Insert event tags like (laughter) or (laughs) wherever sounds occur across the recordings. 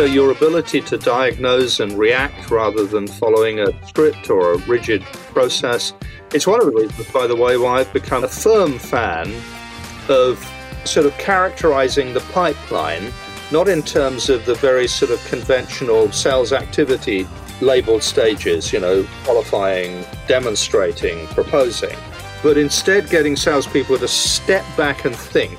so your ability to diagnose and react rather than following a script or a rigid process. It's one of the reasons, by the way, why I've become a firm fan of sort of characterizing the pipeline, not in terms of the very sort of conventional sales activity labeled stages, you know, qualifying, demonstrating, proposing, but instead getting salespeople to step back and think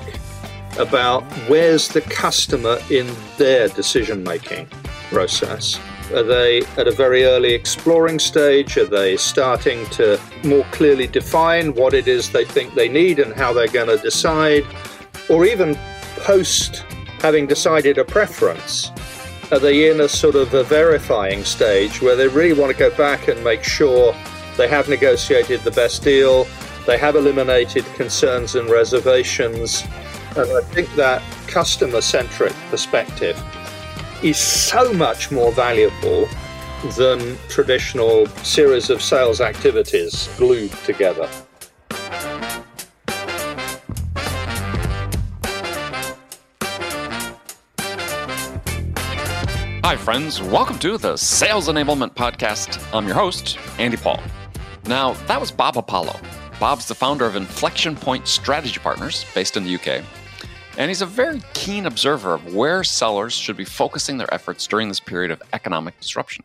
about where's the customer in their decision making process. Are they at a very early exploring stage? Are they starting to more clearly define what it is they think they need and how they're going to decide? Or even post having decided a preference, are they in a sort of a verifying stage where they really want to go back and make sure they have negotiated the best deal, they have eliminated concerns and reservations, and I think that customer centric perspective is so much more valuable than traditional series of sales activities glued together. Hi, friends. Welcome to the Sales Enablement Podcast. I'm your host, Andy Paul. Now, that was Bob Apollo. Bob's the founder of Inflexion Point Strategy Partners, based in the UK. And he's a very keen observer of where sellers should be focusing their efforts during this period of economic disruption.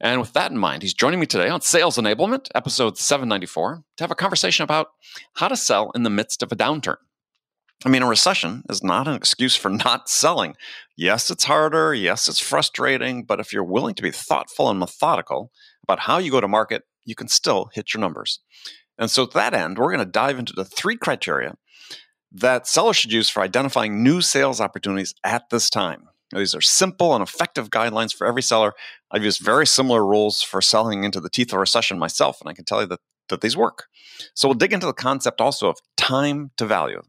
And with that in mind, he's joining me today on Sales Enablement, episode 794, to have a conversation about how to sell in the midst of a downturn. I mean, a recession is not an excuse for (laughs) not selling. Yes, it's harder. Yes, it's frustrating. But if you're willing to be thoughtful and methodical about how you go to market, you can still hit your numbers. And so, to that end, we're going to dive into the three criteria that sellers should use for identifying new sales opportunities at this time. These are simple and effective guidelines for every seller. I've used very similar rules for selling into the teeth of recession myself, and I can tell you that, that these work. So we'll dig into the concept also of time to value,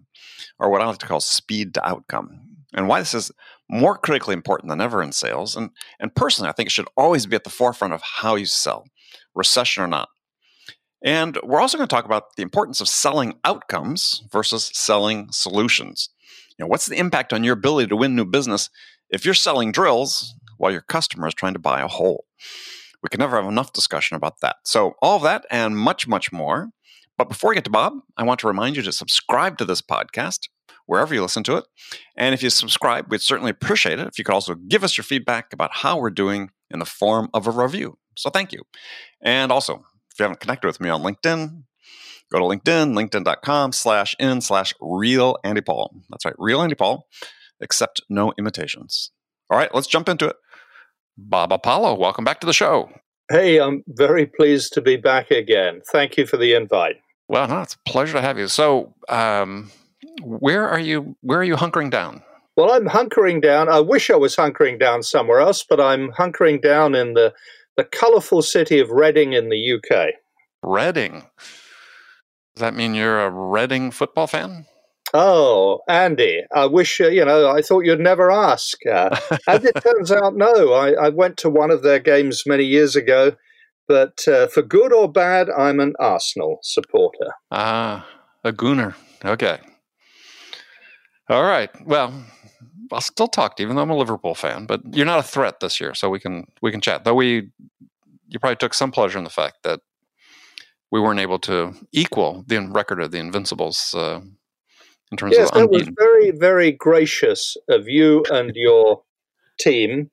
or what I like to call speed to outcome, and why this is more critically important than ever in sales. And, and personally, I think it should always be at the forefront of how you sell, recession or not. And we're also going to talk about the importance of selling outcomes versus selling solutions. You know, what's the impact on your ability to win new business if you're selling drills while your customer is trying to buy a hole? We can never have enough discussion about that. So, all of that and much, much more. But before we get to Bob, I want to remind you to subscribe to this podcast wherever you listen to it. And if you subscribe, we'd certainly appreciate it if you could also give us your feedback about how we're doing in the form of a review. So, thank you. And also, if you haven't connected with me on LinkedIn, go to LinkedIn, linkedin.com slash in slash real Andy Paul. That's right, real Andy Paul, except no imitations. All right, let's jump into it. Bob Apollo, welcome back to the show. Hey, I'm very pleased to be back again. Thank you for the invite. Well, no, it's a pleasure to have you. So, um, where are you? Where are you hunkering down? Well, I'm hunkering down. I wish I was hunkering down somewhere else, but I'm hunkering down in the the colourful city of Reading in the UK. Reading. Does that mean you're a Reading football fan? Oh, Andy, I wish, uh, you know, I thought you'd never ask. Uh, (laughs) as it turns out, no. I, I, went to one of their games many years ago, but uh, for good or bad, I'm an Arsenal supporter. Ah, a gooner. Okay. All right. Well, I'll still talk to you, even though I'm a Liverpool fan. But you're not a threat this year, so we can we can chat. Though we, you probably took some pleasure in the fact that we weren't able to equal the record of the Invincibles uh, in terms yes, of. Yes, that was very very gracious of you and your team.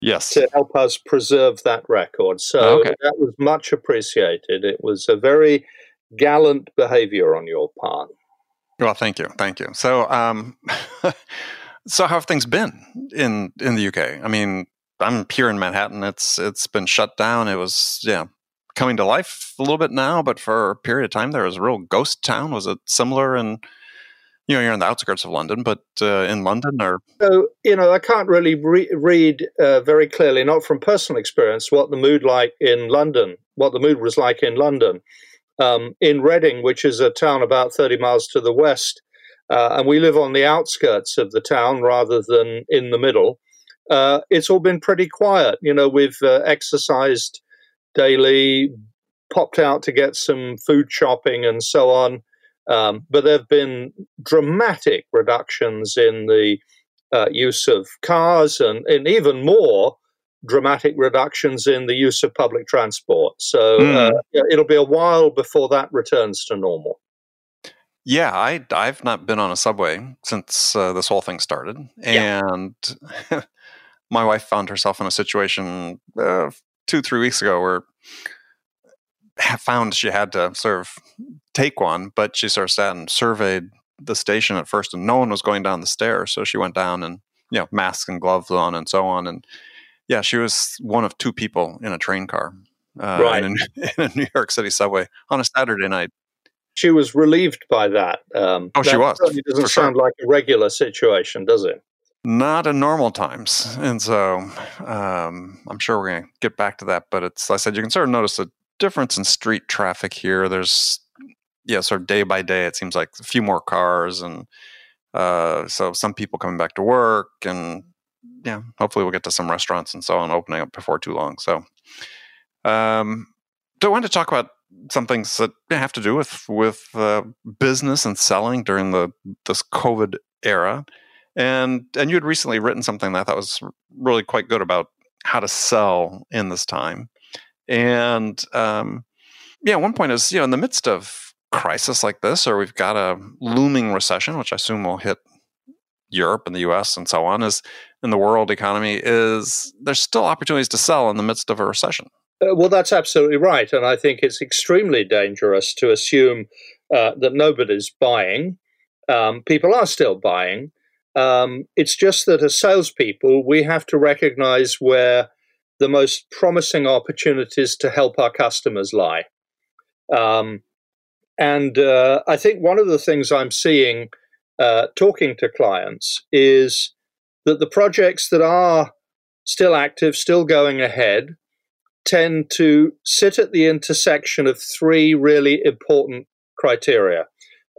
Yes, to help us preserve that record. So oh, okay. that was much appreciated. It was a very gallant behavior on your part. Well, thank you, thank you. So, um, (laughs) So how have things been in in the UK? I mean, I'm here in Manhattan. It's it's been shut down. It was yeah coming to life a little bit now, but for a period of time there was a real ghost town. Was it similar in you know you're in the outskirts of London, but uh, in London or so you know I can't really re- read uh, very clearly, not from personal experience, what the mood like in London, what the mood was like in London. Um, in Reading, which is a town about 30 miles to the west, uh, and we live on the outskirts of the town rather than in the middle. Uh, it's all been pretty quiet. You know, we've uh, exercised daily, popped out to get some food shopping and so on. Um, but there have been dramatic reductions in the uh, use of cars and, and even more dramatic reductions in the use of public transport. So mm. uh, it'll be a while before that returns to normal. Yeah, I I've not been on a subway since uh, this whole thing started, and yeah. (laughs) my wife found herself in a situation uh, two three weeks ago where found she had to sort of take one, but she sort of sat and surveyed the station at first, and no one was going down the stairs, so she went down and you know masks and gloves on and so on, and yeah, she was one of two people in a train car uh, right. in, a, (laughs) in, a, New York City subway on a Saturday night. She was relieved by that. Um, oh, that she was. Certainly doesn't sound sure. like a regular situation, does it? Not in normal times, and so um, I'm sure we're going to get back to that. But it's, I said, you can sort of notice a difference in street traffic here. There's, yeah, sort of day by day, it seems like a few more cars, and uh, so some people coming back to work, and yeah, hopefully we'll get to some restaurants and so on opening up before too long. So, um, do I want to talk about some things that have to do with with uh, business and selling during the this COVID era, and and you had recently written something that I thought was really quite good about how to sell in this time, and um, yeah, one point is you know in the midst of crisis like this, or we've got a looming recession, which I assume will hit Europe and the US and so on is in the world economy is there's still opportunities to sell in the midst of a recession. Uh, well, that's absolutely right. And I think it's extremely dangerous to assume uh, that nobody's buying. Um, people are still buying. Um, it's just that as salespeople, we have to recognize where the most promising opportunities to help our customers lie. Um, and uh, I think one of the things I'm seeing uh, talking to clients is that the projects that are still active, still going ahead, tend to sit at the intersection of three really important criteria.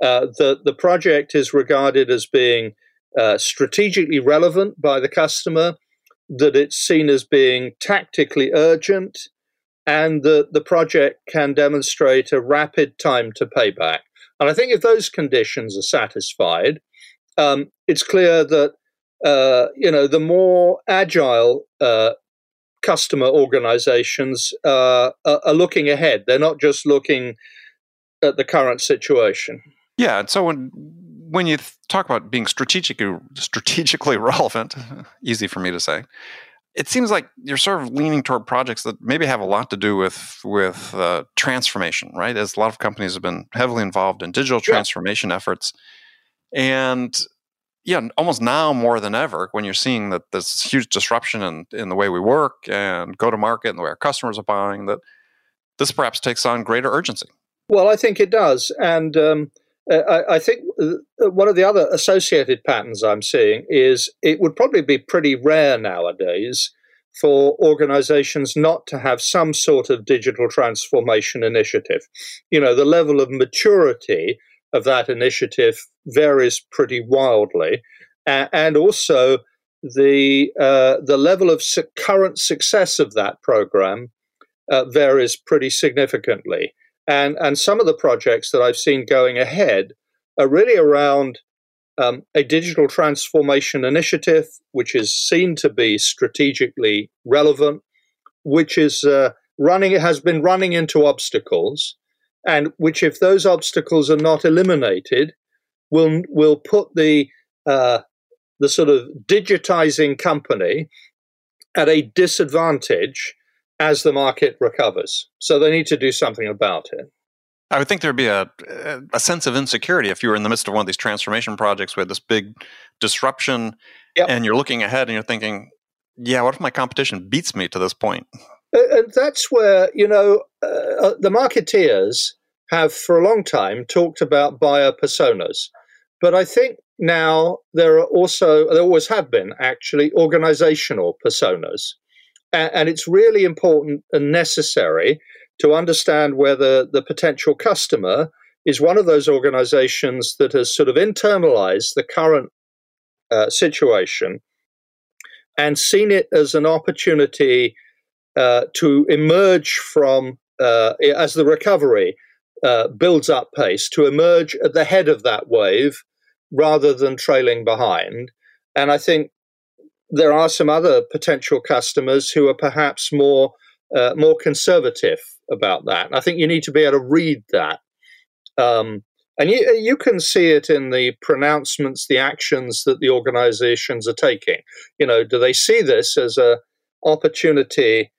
Uh, the, the project is regarded as being uh, strategically relevant by the customer, that it's seen as being tactically urgent, and that the project can demonstrate a rapid time to payback. And I think if those conditions are satisfied, um, it's clear that uh, you know the more agile uh, customer organizations uh, are looking ahead. They're not just looking at the current situation. Yeah, and so when when you talk about being strategically strategically (laughs) relevant, easy for me to say, it seems like you're sort of leaning toward projects that maybe have a lot to do with with uh, transformation, right? As a lot of companies have been heavily involved in digital transformation yeah. efforts, and yeah, almost now more than ever, when you're seeing that this huge disruption in in the way we work and go to market and the way our customers are buying, that this perhaps takes on greater urgency. Well, I think it does, and um, I, I, think uh, one of the other associated patterns I'm seeing is it would probably be pretty rare nowadays for organizations not to have some sort of digital transformation initiative. You know, the level of maturity of that initiative varies pretty wildly, and also the uh, the level of su- current success of that program uh, varies pretty significantly. And, and some of the projects that I've seen going ahead are really around um, a digital transformation initiative, which is seen to be strategically relevant, which is uh, running, has been running into obstacles, and which, if those obstacles are not eliminated, will will put the uh, the sort of digitizing company at a disadvantage as the market recovers. So they need to do something about it. I would think there'd be a, a sense of insecurity if you were in the midst of one of these transformation projects with this big disruption yep. and you're looking ahead and you're thinking, yeah, what if my competition beats me to this point? And that's where, you know, uh, uh, the marketeers have for a long time talked about buyer personas. But I think now there are also, there always have been actually organizational personas. And it's really important and necessary to understand whether the potential customer is one of those organizations that has sort of internalized the current uh, situation and seen it as an opportunity uh, to emerge from, uh, as the recovery uh, builds up pace, to emerge at the head of that wave rather than trailing behind. And I think there are some other potential customers who are perhaps more uh, more conservative about that. And I think you need to be able to read that. Um, and you, you can see it in the pronouncements, the actions that the organizations are taking. You know, do they see this as a opportunity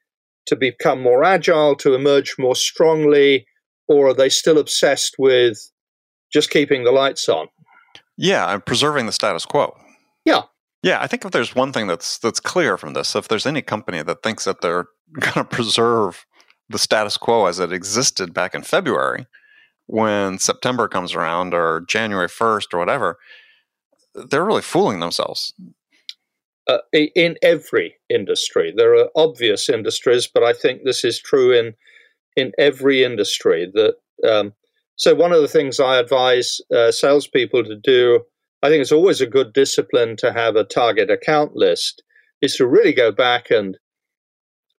to become more agile, to emerge more strongly, or are they still obsessed with just keeping the lights on? Yeah, and preserving the status quo. Yeah. Yeah, I think if there's one thing that's that's clear from this, if there's any company that thinks that they're (laughs) going to preserve the status quo as it existed back in February, when September comes around or January 1st or whatever, they're really fooling themselves. Uh, in every industry, there are obvious industries, but I think this is true in in every industry. That um, so one of the things I advise uh, salespeople to do, I think it's always a good discipline to have a target account list, is to really go back and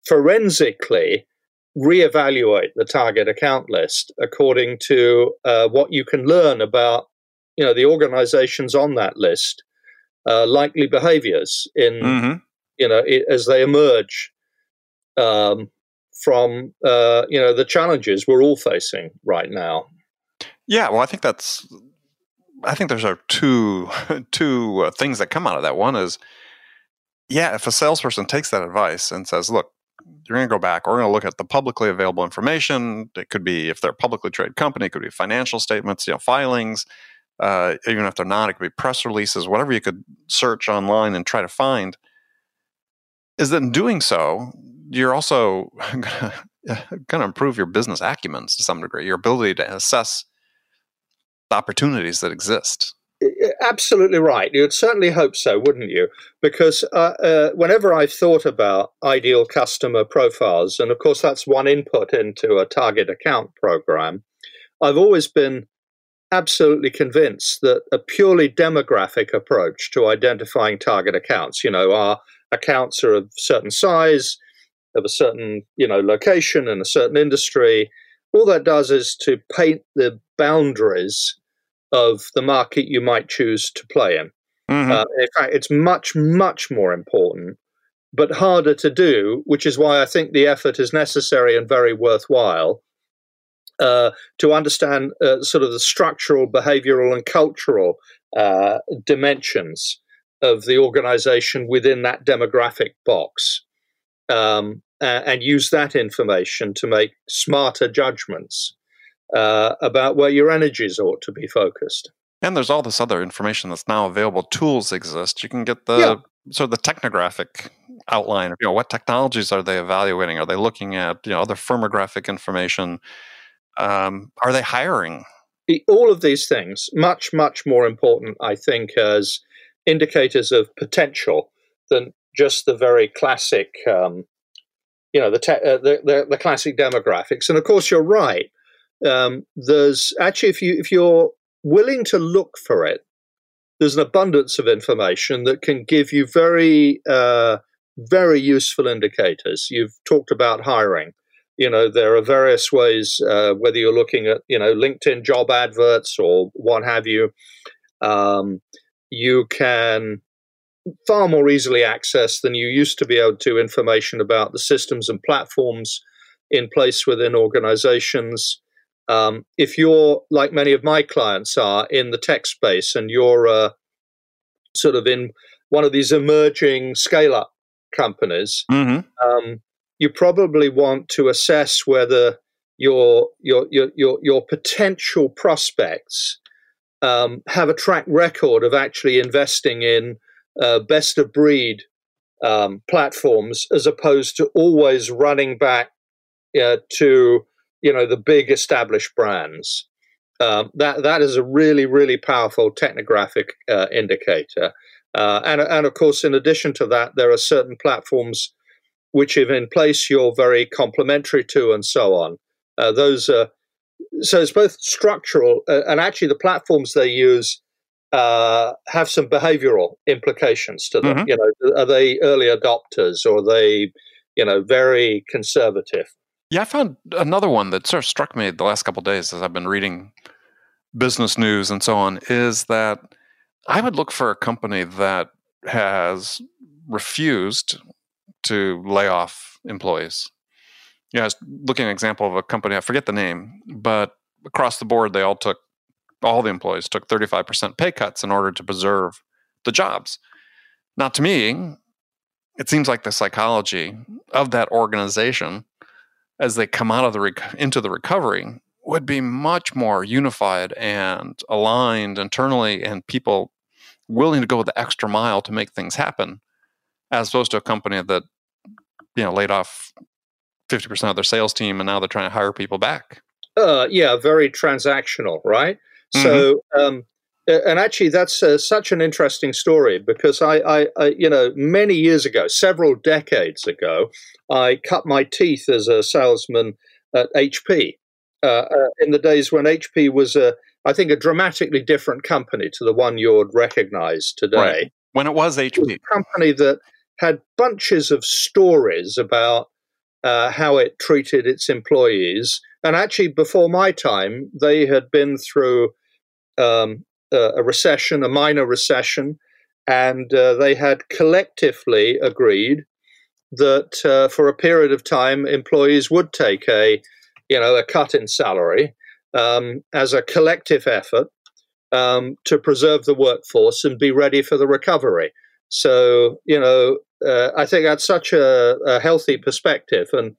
forensically reevaluate the target account list according to uh, what you can learn about you know the organizations on that list uh, likely behaviors in mm-hmm. you know it, as they emerge um, from uh, you know the challenges we're all facing right now yeah well i think that's i think there's are two (laughs) two uh, things that come out of that one is yeah if a salesperson takes that advice and says look you're going to go back. We're going to look at the publicly available information. It could be if they're a publicly traded company, it could be financial statements, you know, filings. Uh, even if they're not, it could be press releases, whatever you could search online and try to find. Is that in doing so, you're also (laughs) going to improve your business acumen to some degree, your ability to assess the opportunities that exist absolutely right. You'd certainly hope so, wouldn't you? Because uh, uh, whenever I've thought about ideal customer profiles, and of course that's one input into a target account program, I've always been absolutely convinced that a purely demographic approach to identifying target accounts, you know, our accounts are of certain size, of a certain, you know, location and a certain industry, all that does is to paint the boundaries of the market you might choose to play in. Mm-hmm. Uh, in fact, it's much, much more important, but harder to do, which is why I think the effort is necessary and very worthwhile uh, to understand uh, sort of the structural, behavioral, and cultural uh, dimensions of the organization within that demographic box. Um, and use that information to make smarter judgments uh, about where your energies ought to be focused. And there's all this other information that's now available. Tools exist. You can get the yeah. sort of the technographic outline. You know, what technologies are they evaluating? Are they looking at you know other firmographic information? Um, are they hiring? All of these things, much much more important, I think, as indicators of potential than just the very classic, um, you know, the, te- uh, the, the the classic demographics. And of course, you're right um, there's actually if you if you're willing to look for it, there's an abundance of information that can give you very uh, very useful indicators. You've talked about hiring. You know there are various ways uh, whether you're looking at you know LinkedIn job adverts or what have you. Um, you can far more easily access than you used to be able to information about the systems and platforms in place within organizations. Um, if you're like many of my clients are in the tech space and you're uh, sort of in one of these emerging scale up companies, mm-hmm. um, you probably want to assess whether your your your your, your potential prospects um, have a track record of actually investing in uh, best of breed um, platforms as opposed to always running back uh, to you know the big established brands. Um, that that is a really really powerful technographic uh, indicator. Uh, and and of course, in addition to that, there are certain platforms which, if in place, you're very complementary to, and so on. Uh, those are so it's both structural uh, and actually the platforms they use uh, have some behavioral implications to them. Mm-hmm. You know, are they early adopters or are they, you know, very conservative? Yeah, I found another one that sort of struck me the last couple days as I've been reading business news and so on is that I would look for a company that has refused to lay off employees. You know, I was looking at an example of a company, I forget the name, but across the board, they all took, all the employees took 35% pay cuts in order to preserve the jobs. Now, to me, it seems like the psychology of that organization as they come out of the rec- into the recovery would be much more unified and aligned internally and people willing to go the extra mile to make things happen as opposed to a company that you know laid off 50% of their sales team and now they're trying to hire people back uh, yeah very transactional right mm-hmm. so um, and actually that's uh, such an interesting story because I, I, I, you know many years ago several decades ago i cut my teeth as a salesman at hp uh, uh, in the days when hp was a I think a dramatically different company to the one you'd recognize today. Right. When it was HP. It was a company that had bunches of stories about uh, how it treated its employees. And actually, before my time, they had been through um, a recession, a minor recession, and uh, they had collectively agreed that uh, for a period of time, employees would take a, you know, a cut in salary um, as a collective effort um, to preserve the workforce and be ready for the recovery. So, you know, uh, I think that's such a, a, healthy perspective. And,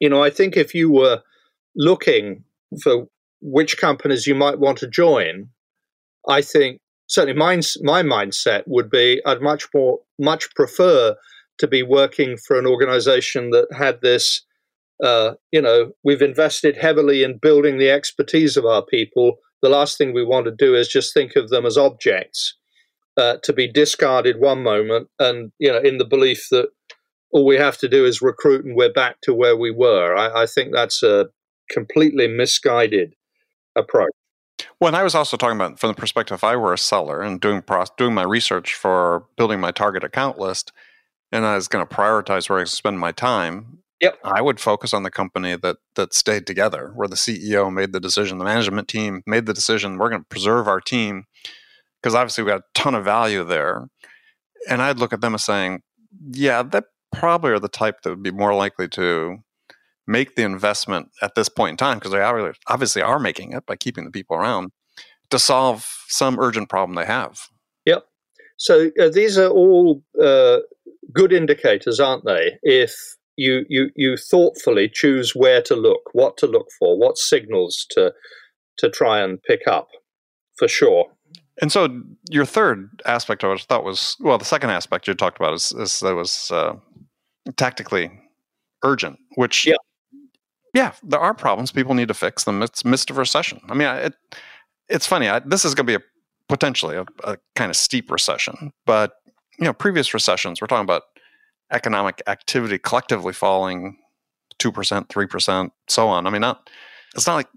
you know, I think if you were looking for which companies you might want to join, I think certainly my mindset would be I'd much more, much prefer to be working for an organization that had this, uh, you know, we've invested heavily in building the expertise of our people. The last thing we want to do is just think of them as objects uh, to be discarded one moment, and you know, in the belief that all we have to do is recruit and we're back to where we were. I, I think that's a completely misguided approach. Well, and I was also talking about from the perspective if I were a seller and doing pro- doing my research for building my target account list, and I was going to prioritize where I spend my time. Yep. I would focus on the company that that stayed together, where the CEO made the decision, the management team made the decision. We're going to preserve our team because obviously we got a ton of value there. And I'd look at them as saying, yeah, that probably are the type that would be more likely to make the investment at this point in time because they obviously are making it by keeping the people around to solve some urgent problem they have. Yep. So uh, these are all uh, good indicators, aren't they? If you, you you thoughtfully choose where to look, what to look for, what signals to to try and pick up, for sure. And so your third aspect of it, I thought was well, the second aspect you talked about is, is that was uh, tactically urgent, which yeah. yeah, there are problems. People need to fix them. It's midst of recession. I mean, it, it's funny. I, this is going to be a potentially a, a kind of steep recession, but you know, previous recessions, we're talking about economic activity collectively falling two percent, three percent, so on. I mean, not it's not like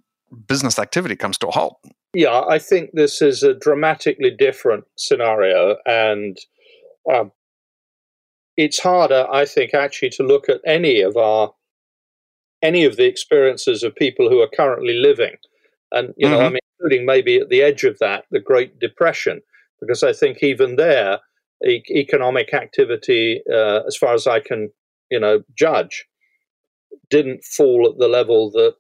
business activity comes to a halt. Yeah, I think this is a dramatically different scenario, and um, it's harder, I think, actually to look at any of our any of the experiences of people who are currently living, and you mm-hmm. know, I mean, including maybe at the edge of that, the Great Depression, because I think even there, e- economic activity, uh, as far as I can, you know, judge, didn't fall at the level that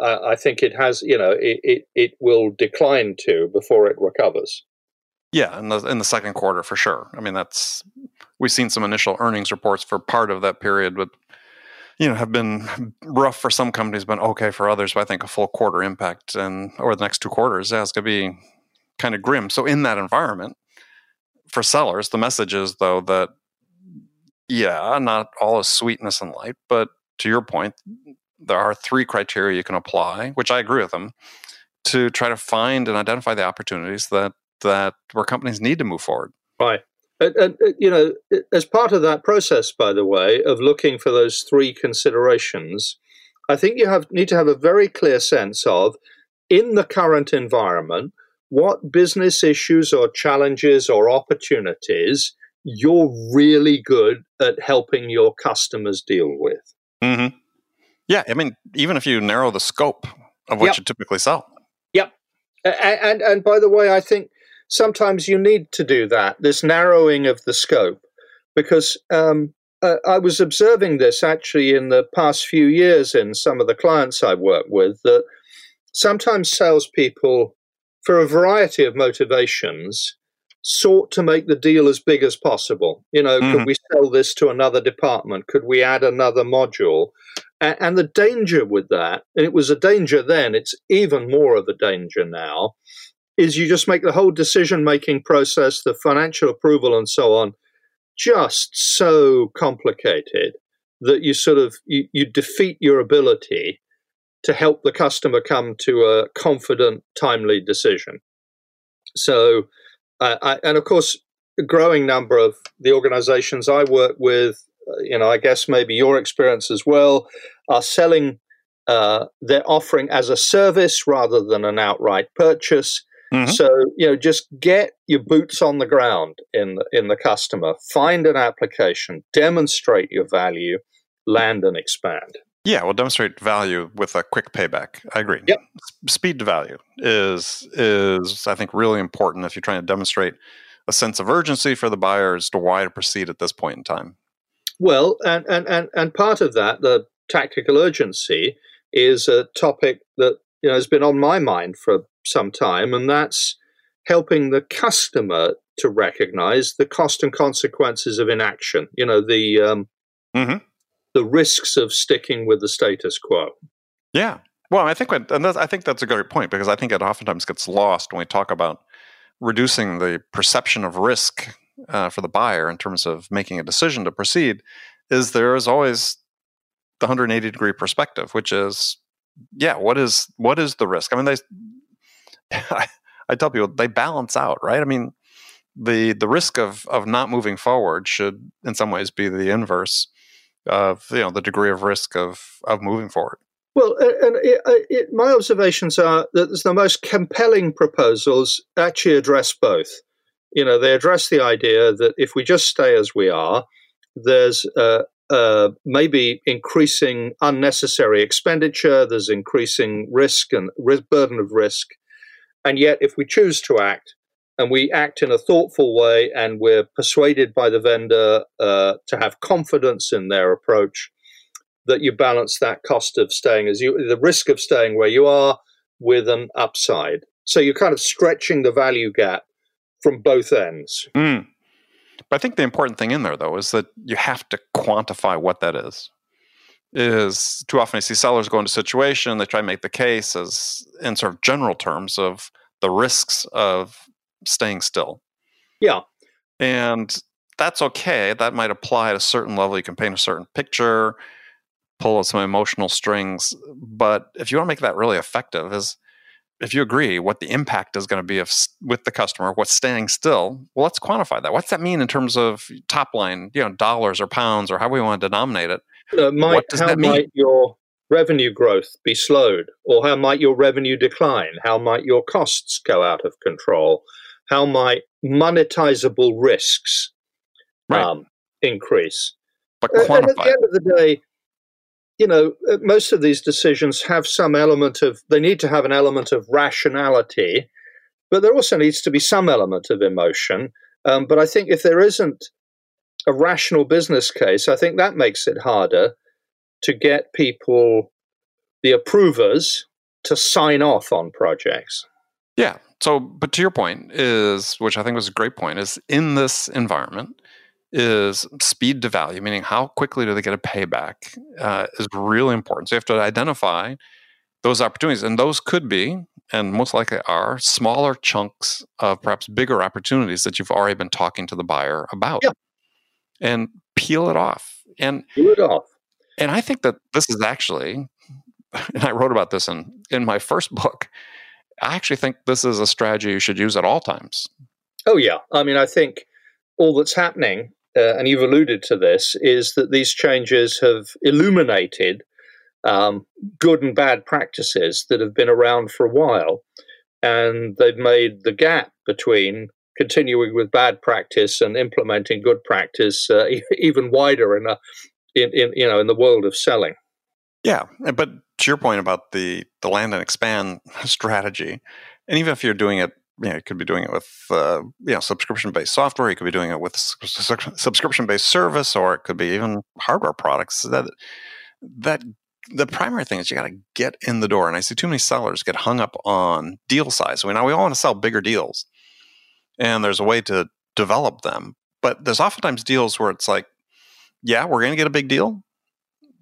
uh, I think it has, you know, it, it, it, will decline to before it recovers. Yeah, in the in the second quarter for sure. I mean, that's we've seen some initial earnings reports for part of that period, but you know, have been rough for some companies, but okay for others. But I think a full quarter impact and over the next two quarters, yeah, it's going to be kind of grim. So in that environment, for sellers, the message is though that yeah, not all is sweetness and light, but to your point, there are three criteria you can apply, which I agree with them, to try to find and identify the opportunities that that where companies need to move forward. Right. And, and, you know, as part of that process, by the way, of looking for those three considerations, I think you have need to have a very clear sense of, in the current environment, what business issues or challenges or opportunities you're really good at helping your customers deal with. Mm-hmm. Yeah, I mean, even if you narrow the scope of what yep. you typically sell. Yep. And, and and by the way, I think sometimes you need to do that, this narrowing of the scope, because um, uh, I was observing this actually in the past few years in some of the clients I work with that sometimes salespeople, for a variety of motivations, sought to make the deal as big as possible. You know, mm-hmm. could we sell this to another department? Could we add another module? And, and the danger with that, and it was a danger then, it's even more of a danger now, is you just make the whole decision making process, the financial approval, and so on just so complicated that you sort of you, you defeat your ability to help the customer come to a confident, timely decision. So, uh, I, and of course, a growing number of the organizations I work with, uh, you know, I guess maybe your experience as well, are selling uh, their offering as a service rather than an outright purchase. Mm-hmm. So you know, just get your boots on the ground in the, in the customer. Find an application, demonstrate your value, land and expand. Yeah, well, demonstrate value with a quick payback. I agree. Yep. Speed to value is is I think really important if you're trying to demonstrate a sense of urgency for the buyer as to why to proceed at this point in time. Well, and and and, and part of that, the tactical urgency, is a topic that you know has been on my mind for some time, and that's helping the customer to recognize the cost and consequences of inaction. You know, the um, mm-hmm. The risks of sticking with the status quo. Yeah. Well, I think and I think that's a great point because I think it oftentimes gets lost when we talk about reducing the perception of risk uh, for the buyer in terms of making a decision to proceed. Is there is always the 180 degree perspective, which is, yeah, what is what is the risk? I mean, they (laughs) I tell people they balance out, right? I mean, the the risk of of not moving forward should, in some ways, be the inverse of you know the degree of risk of of moving forward. Well, and it, it, my observations are that the most compelling proposals actually address both. You know, they address the idea that if we just stay as we are, there's uh, uh, maybe increasing unnecessary expenditure, there's increasing risk and risk, burden of risk, and yet, if we choose to act, and we act in a thoughtful way, and we're persuaded by the vendor uh, to have confidence in their approach, that you balance that cost of staying as you, the risk of staying where you are, with an upside. So you're kind of stretching the value gap from both ends. Mm. But I think the important thing in there, though, is that you have to quantify what that is is too often I see sellers go into a situation, they try to make the case as in sort of general terms of the risks of staying still. Yeah. And that's okay. That might apply at a certain level. You can paint a certain picture, pull out some emotional strings. But if you want to make that really effective, is if you agree what the impact is going to be of, with the customer, what's staying still, well, let's quantify that. What's that mean in terms of top line, you know, dollars or pounds or how we want to denominate it? Uh, might, how might your revenue growth be slowed? Or how might your revenue decline? How might your costs go out of control? How might monetizable risks right. um, increase? But quantify. And at the end of the day, you know, uh, most of these decisions have some element of, they need to have an element of rationality, but there also needs to be some element of emotion. Um, but I think if there isn't a rational business case, I think that makes it harder to get people, the approvers, to sign off on projects. Yeah. So, but to your point is, which I think was a great point, is in this environment, is speed to value, meaning how quickly do they get a payback, uh, is really important. So you have to identify those opportunities, and those could be, and most likely are, smaller chunks of perhaps bigger opportunities that you've already been talking to the buyer about. Yeah and peel it off. And peel it off. And I think that this is actually, (laughs) and I wrote about this in in my first book. I actually think this is a strategy you should use at all times. Oh yeah, I mean, I think all that's happening, uh, and you've alluded to this, is that these changes have illuminated um, good and bad practices that have been around for a while, and they've made the gap between continuing with bad practice and implementing good practice uh, (laughs) even wider in a in, in you know in the world of selling. Yeah, but to your point about the the land and expand (laughs) strategy, and even if you're doing it you know, you could be doing it with uh, you know subscription based software. You could be doing it with subscription based service, or it could be even hardware products. That that the primary thing is you got to get in the door. And I see too many sellers get hung up on deal size. I now we all want to sell bigger deals, and there's a way to develop them. But there's oftentimes deals where it's like, yeah, we're going to get a big deal.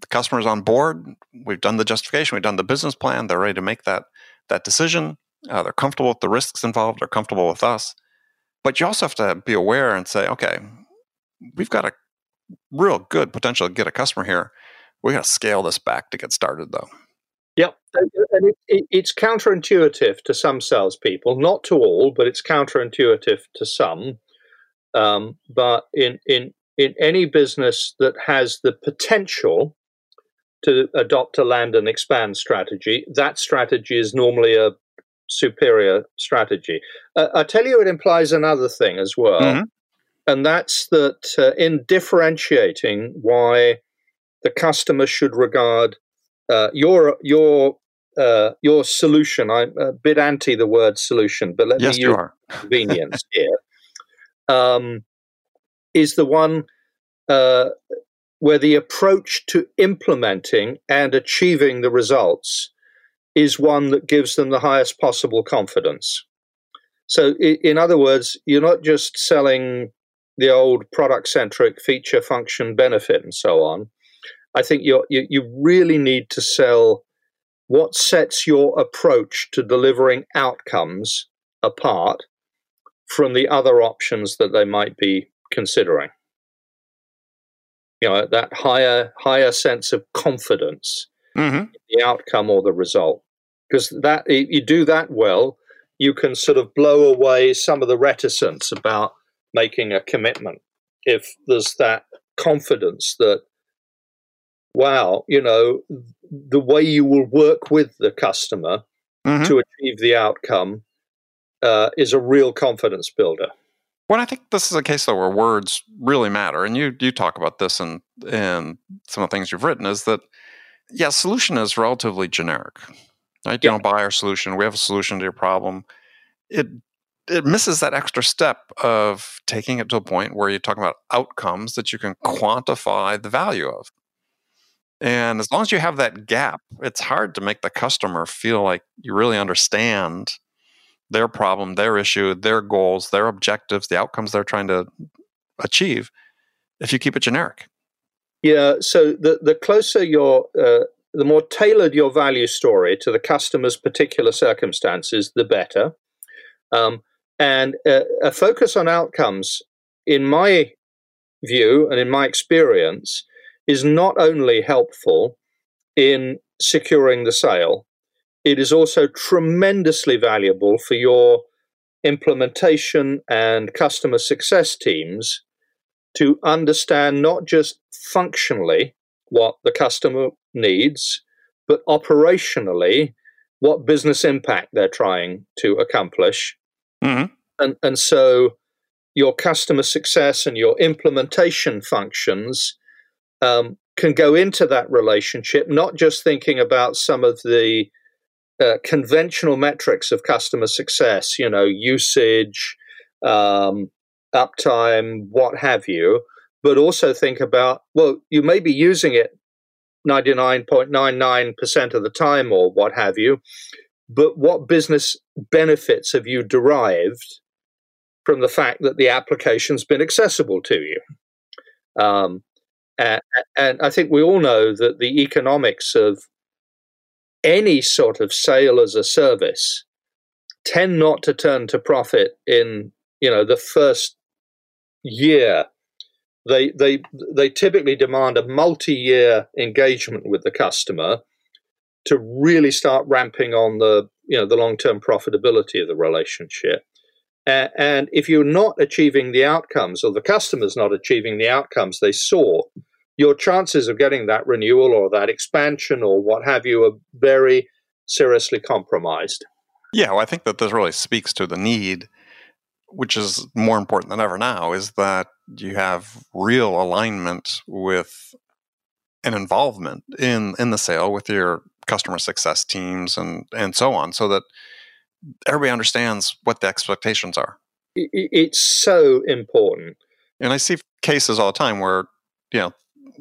The customer's on board. We've done the justification. We've done the business plan. They're ready to make that that decision. Uh, they're comfortable with the risks involved. They're comfortable with us. But you also have to be aware and say, okay, we've got a real good potential to get a customer here we got to scale this back to get started, though. Yep, and it, it, it's counterintuitive to some salespeople, not to all, but it's counterintuitive to some. Um, but in in in any business that has the potential to adopt a land and expand strategy, that strategy is normally a superior strategy. Uh, I tell you, it implies another thing as well, mm-hmm. and that's that uh, in differentiating why the customer should regard uh, your your uh, your solution. I'm a bit anti the word solution, but let yes, me use (laughs) convenience here. Um, is the one uh, where the approach to implementing and achieving the results is one that gives them the highest possible confidence. So, in other words, you're not just selling the old product centric feature, function, benefit, and so on. I think you you really need to sell what sets your approach to delivering outcomes apart from the other options that they might be considering. You know, that higher higher sense of confidence mm-hmm. the outcome or the result. Because that you do that well, you can sort of blow away some of the reticence about making a commitment. If there's that confidence that wow, you know, the way you will work with the customer mm-hmm. to achieve the outcome uh, is a real confidence builder. Well, I think this is a case though where words really matter, and you you talk about this in in some of the things you've written is that yeah, solution is relatively generic. Right? You don't buy our solution. We have a solution to your problem. It it misses that extra step of taking it to a point where you're talking about outcomes that you can quantify the value of. And as long as you have that gap, it's hard to make the customer feel like you really understand their problem, their issue, their goals, their objectives, the outcomes they're trying to achieve if you keep it generic. Yeah, so the, the closer your, uh, the more tailored your value story to the customer's particular circumstances, the better. Um, and uh, a focus on outcomes, in my view and in my experience, is not only helpful in securing the sale, it is also tremendously valuable for your implementation and customer success teams to understand not just functionally what the customer needs, but operationally what business impact they're trying to accomplish. Mm-hmm. And, and so your customer success and your implementation functions um, can go into that relationship, not just thinking about some of the uh, conventional metrics of customer success, you know, usage, um, uptime, what have you, but also think about, well, you may be using it 99.99% of the time or what have you, but what business benefits have you derived from the fact that the application's been accessible to you? Um, uh, and I think we all know that the economics of any sort of sale as a service tend not to turn to profit in you know the first year. They they they typically demand a multi-year engagement with the customer to really start ramping on the you know the long-term profitability of the relationship. And if you're not achieving the outcomes or the customer's not achieving the outcomes they sought your chances of getting that renewal or that expansion or what have you are very seriously compromised. Yeah, well, I think that this really speaks to the need, which is more important than ever now, is that you have real alignment with an involvement in in the sale with your customer success teams and and so on, so that everybody understands what the expectations are. It's so important. And I see cases all the time where, you know,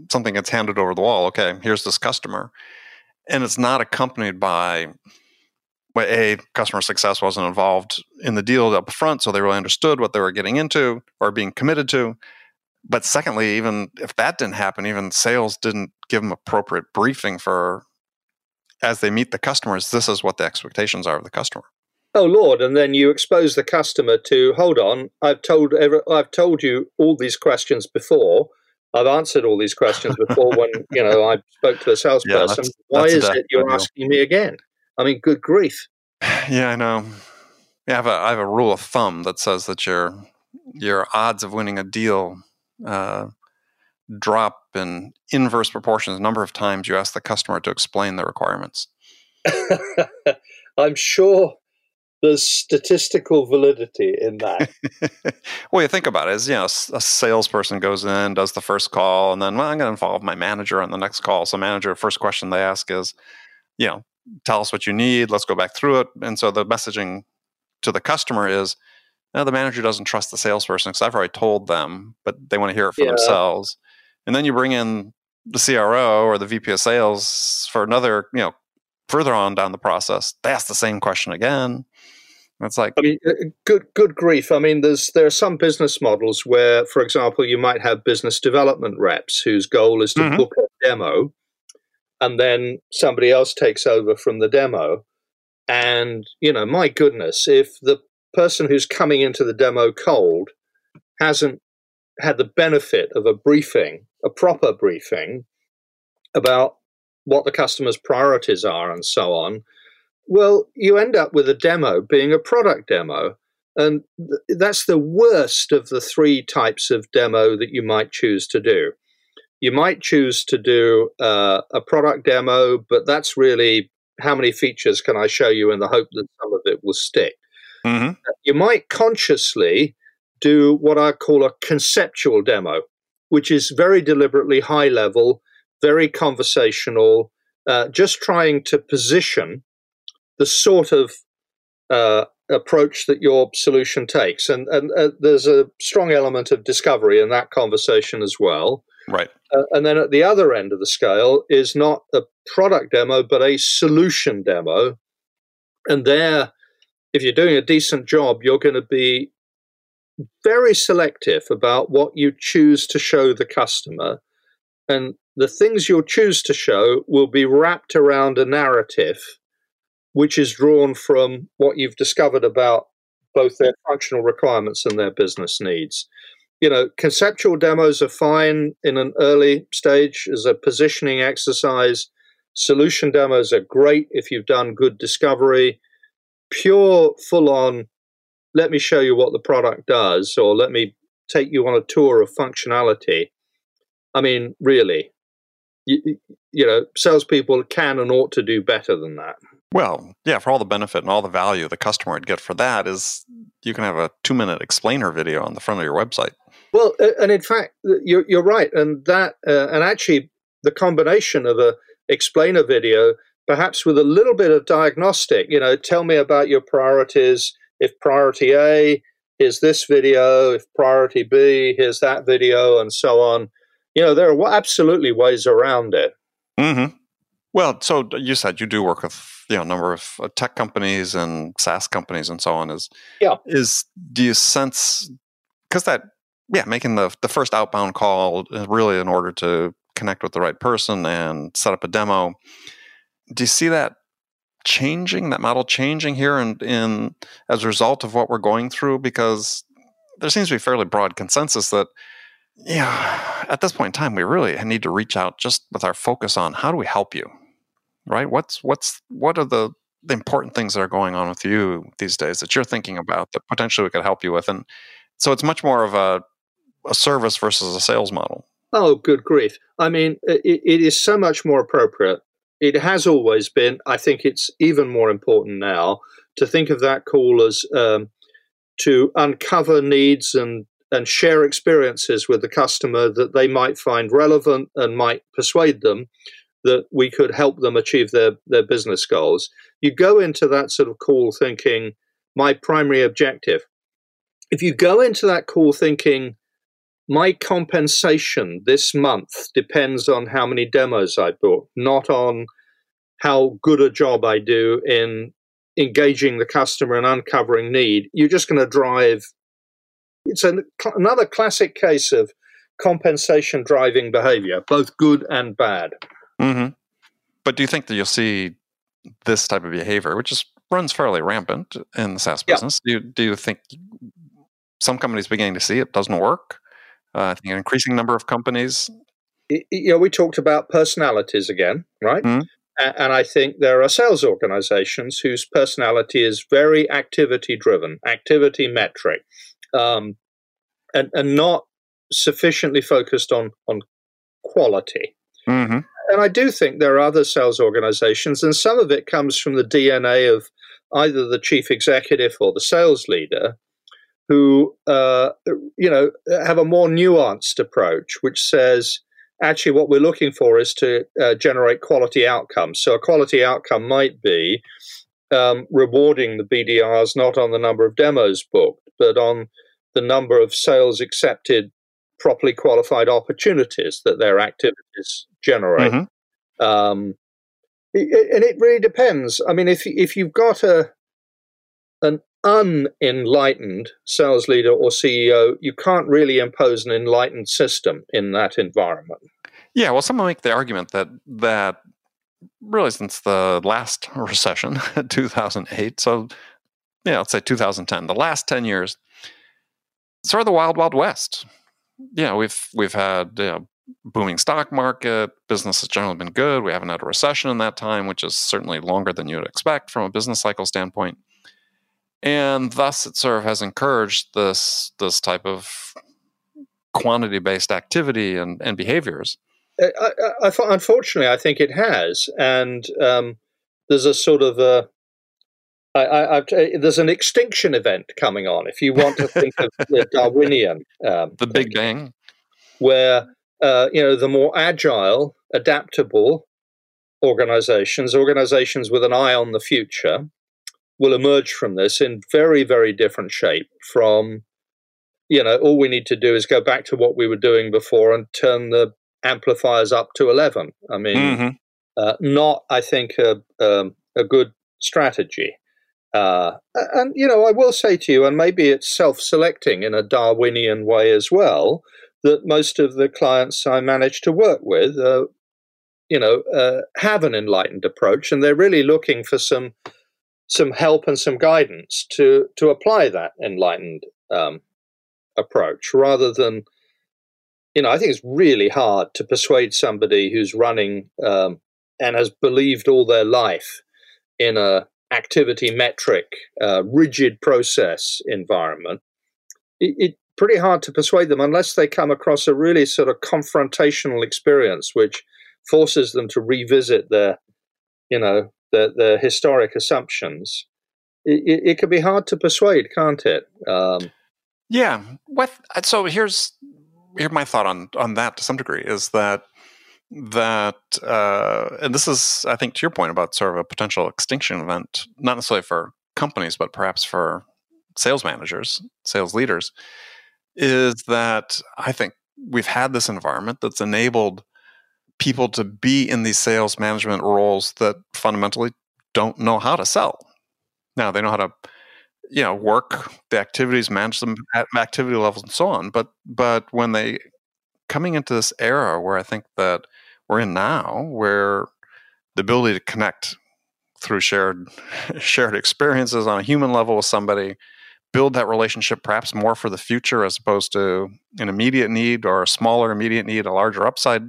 something gets handed over the wall. Okay, here's this customer. And it's not accompanied by well, a customer success wasn't involved in the deal up front, so they really understood what they were getting into or being committed to. But secondly, even if that didn't happen, even sales didn't give them appropriate briefing for as they meet the customers. This is what the expectations are of the customer. Oh Lord! And then you expose the customer to hold on. I've told I've told you all these questions before. I've answered all these questions before when (laughs) you know I spoke to a salesperson. Yeah, Why is it you're asking me again? I mean, good grief. (sighs) Yeah, I know. Yeah, I have a I have a rule of thumb that says that your your odds of winning a deal uh, drop in inverse proportions the number of times you ask the customer to explain the requirements. (laughs) I'm sure there's statistical validity in that. (laughs) well, you think about it, you know, a salesperson goes in, does the first call, and then well, I'm going to involve my manager on the next call. So, manager, first question they ask is, you know, tell us what you need. Let's go back through it. And so the messaging to the customer is, no, the manager doesn't trust the salesperson because I've already told them, but they want to hear it for yeah. themselves. And then you bring in the CRO or the VP of sales for another, you know, further on down the process. They ask the same question again. It's like I mean, uh, good good grief. I mean, there's there are some business models where, for example, you might have business development reps whose goal is to mm-hmm. book a demo, and then somebody else takes over from the demo. And you know, my goodness, if the person who's coming into the demo cold hasn't had the benefit of a briefing, a proper briefing about what the customer's priorities are and so on, well, you end up with a demo being a product demo. And th- that's the worst of the three types of demo that you might choose to do. You might choose to do uh, a product demo, but that's really how many features can I show you in the hope that some of it will stick. Mm-hmm. You might consciously do what I call a conceptual demo, which is very deliberately high level, very conversational, uh, just trying to position the sort of uh, approach that your solution takes. And, and uh, there's a strong element of discovery in that conversation as well. Right. Uh, and then at the other end of the scale is not a product demo, but a solution demo. And there, if you're doing a decent job, you're going to be very selective about what you choose to show the customer. And the things you'll choose to show will be wrapped around a narrative which is drawn from what you've discovered about both their functional requirements and their business needs. You know, conceptual demos are fine in an early stage as a positioning exercise. Solution demos are great if you've done good discovery. Pure, full on, let me show you what the product does, or let me take you on a tour of functionality. I mean, really, you, you know, salespeople can and ought to do better than that. Well, yeah, for all the benefit and all the value the customer would get for that is you can have a two minute explainer video on the front of your website. Well, and in fact, you're, you're right, and that uh, and actually the combination of a explainer video, perhaps with a little bit of diagnostic. You know, tell me about your priorities. If priority A is this video, if priority B here's that video, and so on. You know, there are absolutely ways around it. Mm-hmm. Well, so you said you do work with you know a number of uh, tech companies and SaaS companies and so on. Is yeah is do you sense because that yeah making the the first outbound call really in order to connect with the right person and set up a demo. Do you see that changing that model changing here and in as a result of what we're going through because there seems to be fairly broad consensus that yeah at this point in time we really need to reach out just with our focus on how do we help you right? What's what's what are the the important things that are going on with you these days that you're thinking about that potentially we could help you with? And so it's much more of a a service versus a sales model. Oh, good grief! I mean, it, it is so much more appropriate. It has always been. I think it's even more important now to think of that call as um, to uncover needs and and share experiences with the customer that they might find relevant and might persuade them that we could help them achieve their, their business goals. You go into that sort of call thinking, my primary objective. If you go into that call thinking, my compensation this month depends on how many demos I bought, not on how good a job I do in engaging the customer and uncovering need. You're just going to drive. It's an, another classic case of compensation driving behavior, both good and bad. Mm-hmm. But do you think that you'll see this type of behavior, which is runs fairly rampant in the SaaS business? Yeah. Do you, do you think some companies beginning to see it doesn't work? Uh, I think an increasing number of companies. You know, we talked about personalities again, right? Mm-hmm. And I think there are sales organizations whose personality is very activity driven, activity metric, um, and, and not sufficiently focused on, on quality. Mm-hmm. And I do think there are other sales organizations, and some of it comes from the DNA of either the chief executive or the sales leader, who uh, you know have a more nuanced approach, which says actually what we're looking for is to uh, generate quality outcomes. So a quality outcome might be um, rewarding the BDRs not on the number of demos booked, but on the number of sales accepted, properly qualified opportunities that their activities generate. Mm-hmm. Um, and it really depends. I mean, if if you've got a an unenlightened sales leader or CEO, you can't really impose an enlightened system in that environment. Yeah, well, some will make the argument that that really since the last (laughs) recession, (laughs) 2008, so yeah, let's say 2010, the last 10 years, sort of the wild, wild west. Yeah, we've we've had you know, booming stock market, business has generally been good. We haven't had a recession in that time, which is certainly longer than you would expect from a business cycle standpoint and thus it sort of has encouraged this this type of quantity based activity and, and behaviors. I, I, I, unfortunately, I think it has, and um, there's a sort of a I, there's an extinction event coming on. If you want to think of the (laughs) Darwinian, um, the Big Bang, where uh, you know the more agile, adaptable organizations, organizations with an eye on the future, will emerge from this in very, very different shape from, you know, all we need to do is go back to what we were doing before and turn the amplifiers up to 11. I mean, mm-hmm. uh, not, I think, a, um, a good strategy. Uh, and, you know, I will say to you, and maybe it's self selecting in a Darwinian way as well, that most of the clients I manage to work with, uh, you know, uh, have an enlightened approach and they're really looking for some some help and some guidance to to apply that enlightened um, approach rather than you know i think it's really hard to persuade somebody who's running um, and has believed all their life in a activity metric uh, rigid process environment it, it pretty hard to persuade them unless they come across a really sort of confrontational experience which forces them to revisit their you know their, the historic assumptions, it, it, it, can be hard to persuade, can't it? Um, yeah. What? So here's here my thought on on that to some degree is that that uh, and this is I think to your point about sort of a potential extinction event, not necessarily for companies, but perhaps for sales managers, sales leaders, is that I think we've had this environment that's enabled people to be in these sales management roles that fundamentally don't know how to sell. Now they know how to, you know, work the activities, manage them at activity levels, and so on. But but when they coming into this era where I think that we're in now, where the ability to connect through shared (laughs) shared experiences on a human level with somebody, build that relationship perhaps more for the future as opposed to an immediate need or a smaller immediate need, a larger upside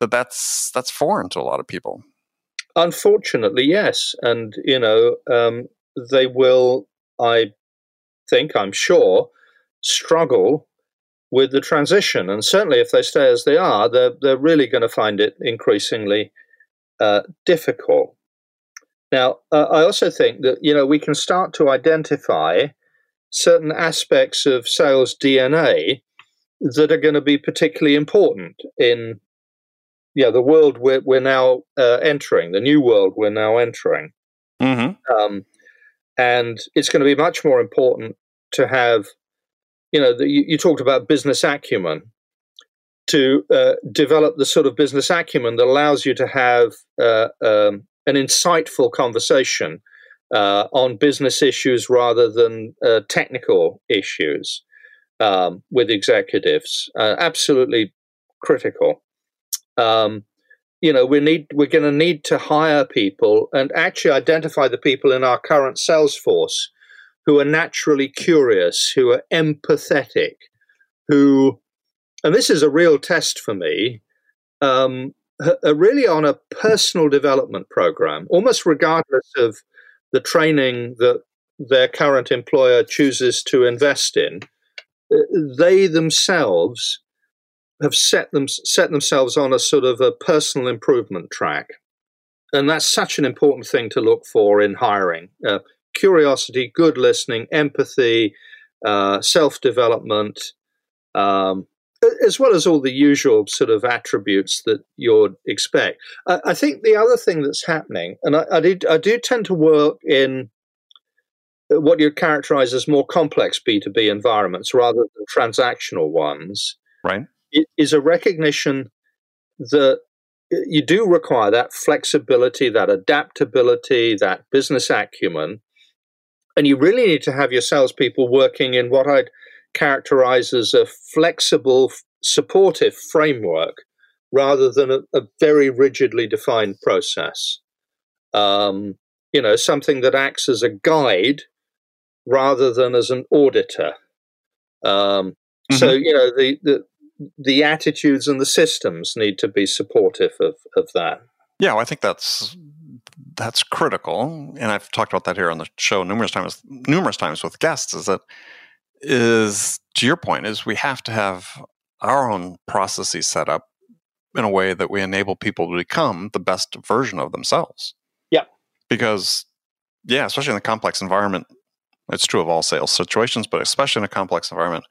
that that's that's foreign to a lot of people. Unfortunately, yes, and you know um, they will. I think I'm sure struggle with the transition, and certainly if they stay as they are, they're they're really going to find it increasingly uh, difficult. Now, uh, I also think that you know we can start to identify certain aspects of sales DNA that are going to be particularly important in yeah, the world we're, we're now uh, entering, the new world we're now entering. Mm-hmm. Um, and it's going to be much more important to have, you know, the, you, you, talked about business acumen, to uh, develop the sort of business acumen that allows you to have uh, um, an insightful conversation uh, on business issues rather than uh, technical issues um, with executives. Uh, absolutely critical. Um, you know, we need we're going to need to hire people and actually identify the people in our current sales force who are naturally curious, who are empathetic, who, and this is a real test for me, um, are really on a personal development program, almost regardless of the training that their current employer chooses to invest in. They themselves have set them set themselves on a sort of a personal improvement track, and that's such an important thing to look for in hiring: uh, curiosity, good listening, empathy, uh, self development, um, as well as all the usual sort of attributes that you'd expect. I, I think the other thing that's happening, and I, I, do, I do tend to work in what you characterize as more complex B2B environments rather than transactional ones. Right is a recognition that you do require that flexibility, that adaptability, that business acumen. And you really need to have your salespeople working in what I'd characterize as a flexible, supportive framework rather than a, a very rigidly defined process. Um, you know, something that acts as a guide rather than as an auditor. Um, mm-hmm. So, you know, the, the, the attitudes and the systems need to be supportive of, of that. Yeah, well, I think that's that's critical, and I've talked about that here on the show numerous times, numerous times with guests. Is that is to your point? Is we have to have our own processes set up in a way that we enable people to become the best version of themselves. Yeah, because yeah, especially in a complex environment, it's true of all sales situations, but especially in a complex environment,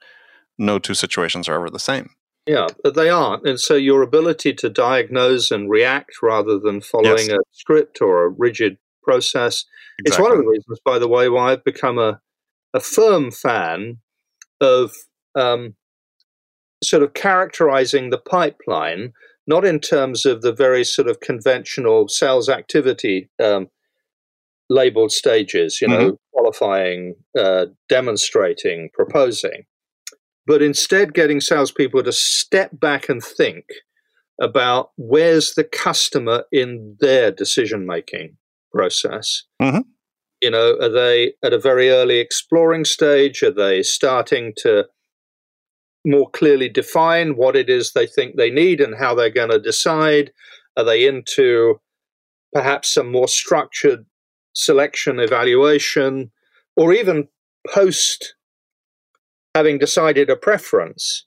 no two situations are ever the same. Yeah, but they aren't. And so your ability to diagnose and react rather than following yes. a script or a rigid process. Exactly. It's one of the reasons, by the way, why I've become a, a firm fan of um, sort of characterizing the pipeline, not in terms of the very sort of conventional sales activity um, labeled stages, you know, mm-hmm. qualifying, uh, demonstrating, proposing, but instead getting salespeople to step back and think about where's the customer in their decision making process. Mm-hmm. You know, are they at a very early exploring stage? Are they starting to more clearly define what it is they think they need and how they're going to decide? Are they into perhaps some more structured selection evaluation or even post having decided a preference,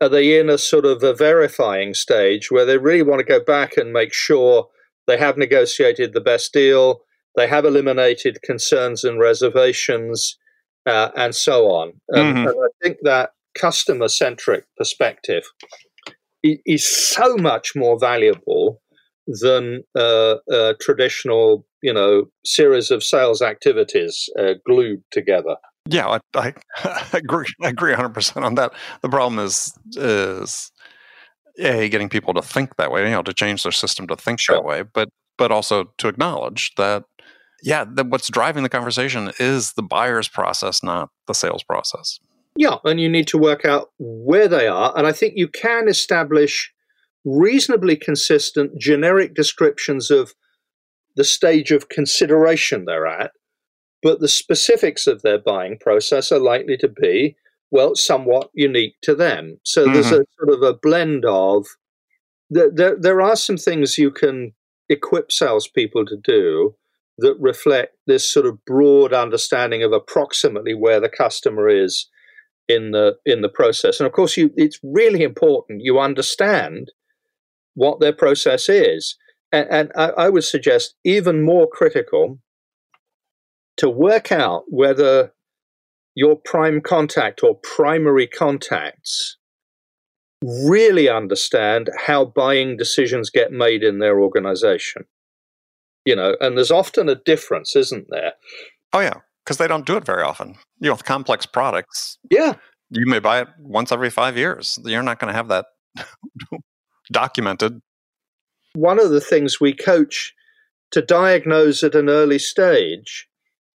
are they in a sort of a verifying stage where they really want to go back and make sure they have negotiated the best deal, they have eliminated concerns and reservations, uh, and so on? And, mm-hmm. and I think that customer centric perspective is so much more valuable than uh, a traditional, you know, series of sales activities uh, glued together. Yeah, I, (laughs) I, agree. I agree 100 percent on that. The problem is is a getting people to think that way. You know, to change their system to think sure. that way, but but also to acknowledge that yeah, that what's driving the conversation is the buyer's process, not the sales process. Yeah, and you need to work out where they are, and I think you can establish reasonably consistent generic descriptions of the stage of consideration they're at but the specifics of their buying process are likely to be, well, somewhat unique to them. So mm-hmm. there's a sort of a blend of, there, there, are some things you can equip salespeople to do that reflect this sort of broad understanding of approximately where the customer is in the in the process. And of course, you, it's really important you understand what their process is. And, and I, I would suggest even more critical to work out whether your prime contact or primary contacts really understand how buying decisions get made in their organization. You know, and there's often a difference, isn't there? Oh, yeah, because they don't do it very often. You know, with complex products. Yeah. You may buy it once every five years. You're not going to have that (laughs) documented. One of the things we coach to diagnose at an early stage,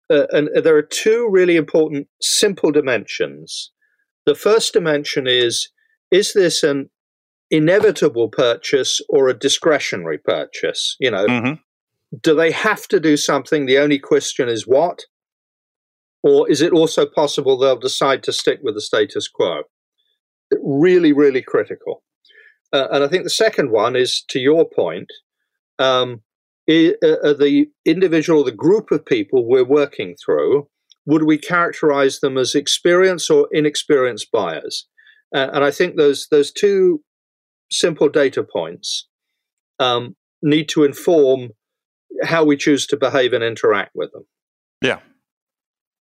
uh, and there are two really important simple dimensions. The first dimension is is this an inevitable purchase or a discretionary purchase? You know, mm-hmm. do they have to do something? The only question is what? Or is it also possible they'll decide to stick with the status quo? Really, really critical. Uh, and I think the second one is to your point um, the individual, the group of people we're working through, would we characterize them as experienced or inexperienced buyers? Uh, and I think those those two simple data points um, need to inform how we choose to behave and interact with them. Yeah.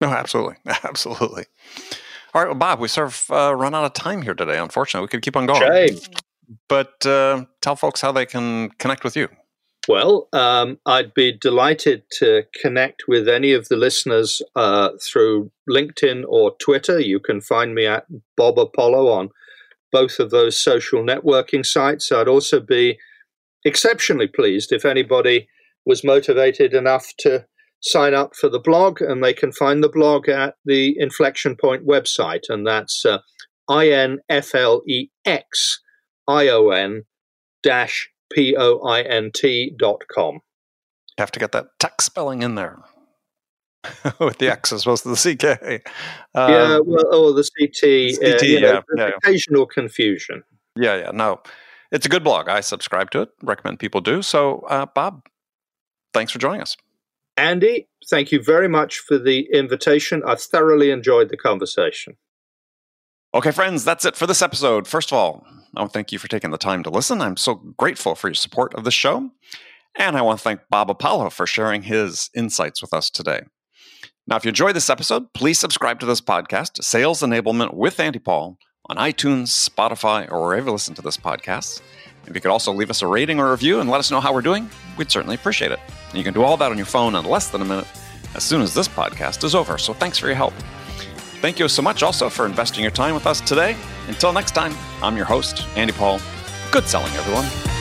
No, absolutely, (laughs) absolutely. All right, well, Bob, we sort of uh, run out of time here today. Unfortunately, we could keep on going. Shame. But uh, tell folks how they can connect with you. Well, um, I'd be delighted to connect with any of the listeners uh, through LinkedIn or Twitter. You can find me at Bob Apollo on both of those social networking sites. I'd also be exceptionally pleased if anybody was motivated enough to sign up for the blog, and they can find the blog at the Inflexion Point website, and that's uh, I N F L E X I O N dash P O I N T dot com. You have to get that tech spelling in there (laughs) with the X as opposed to the CK. Um, yeah, well, or the CT. CT uh, yeah, know, yeah, occasional confusion. Yeah, yeah, no. It's a good blog. I subscribe to it. Recommend people do. So, uh, Bob, thanks for joining us. Andy, thank you very much for the invitation. I've thoroughly enjoyed the conversation. Okay, friends, that's it for this episode. First of all, I want to thank you for taking the time to listen. I'm so grateful for your support of the show. And I want to thank Bob Apollo for sharing his insights with us today. Now, if you enjoyed this episode, please subscribe to this podcast, Sales Enablement with Andy Paul, on iTunes, Spotify, or wherever you listen to this podcast. If you could also leave us a rating or review and let us know how we're doing, we'd certainly appreciate it. And you can do all that on your phone in less than a minute as soon as this podcast is over. So thanks for your help. Thank you so much also for investing your time with us today. Until next time, I'm your host, Andy Paul. Good selling, everyone.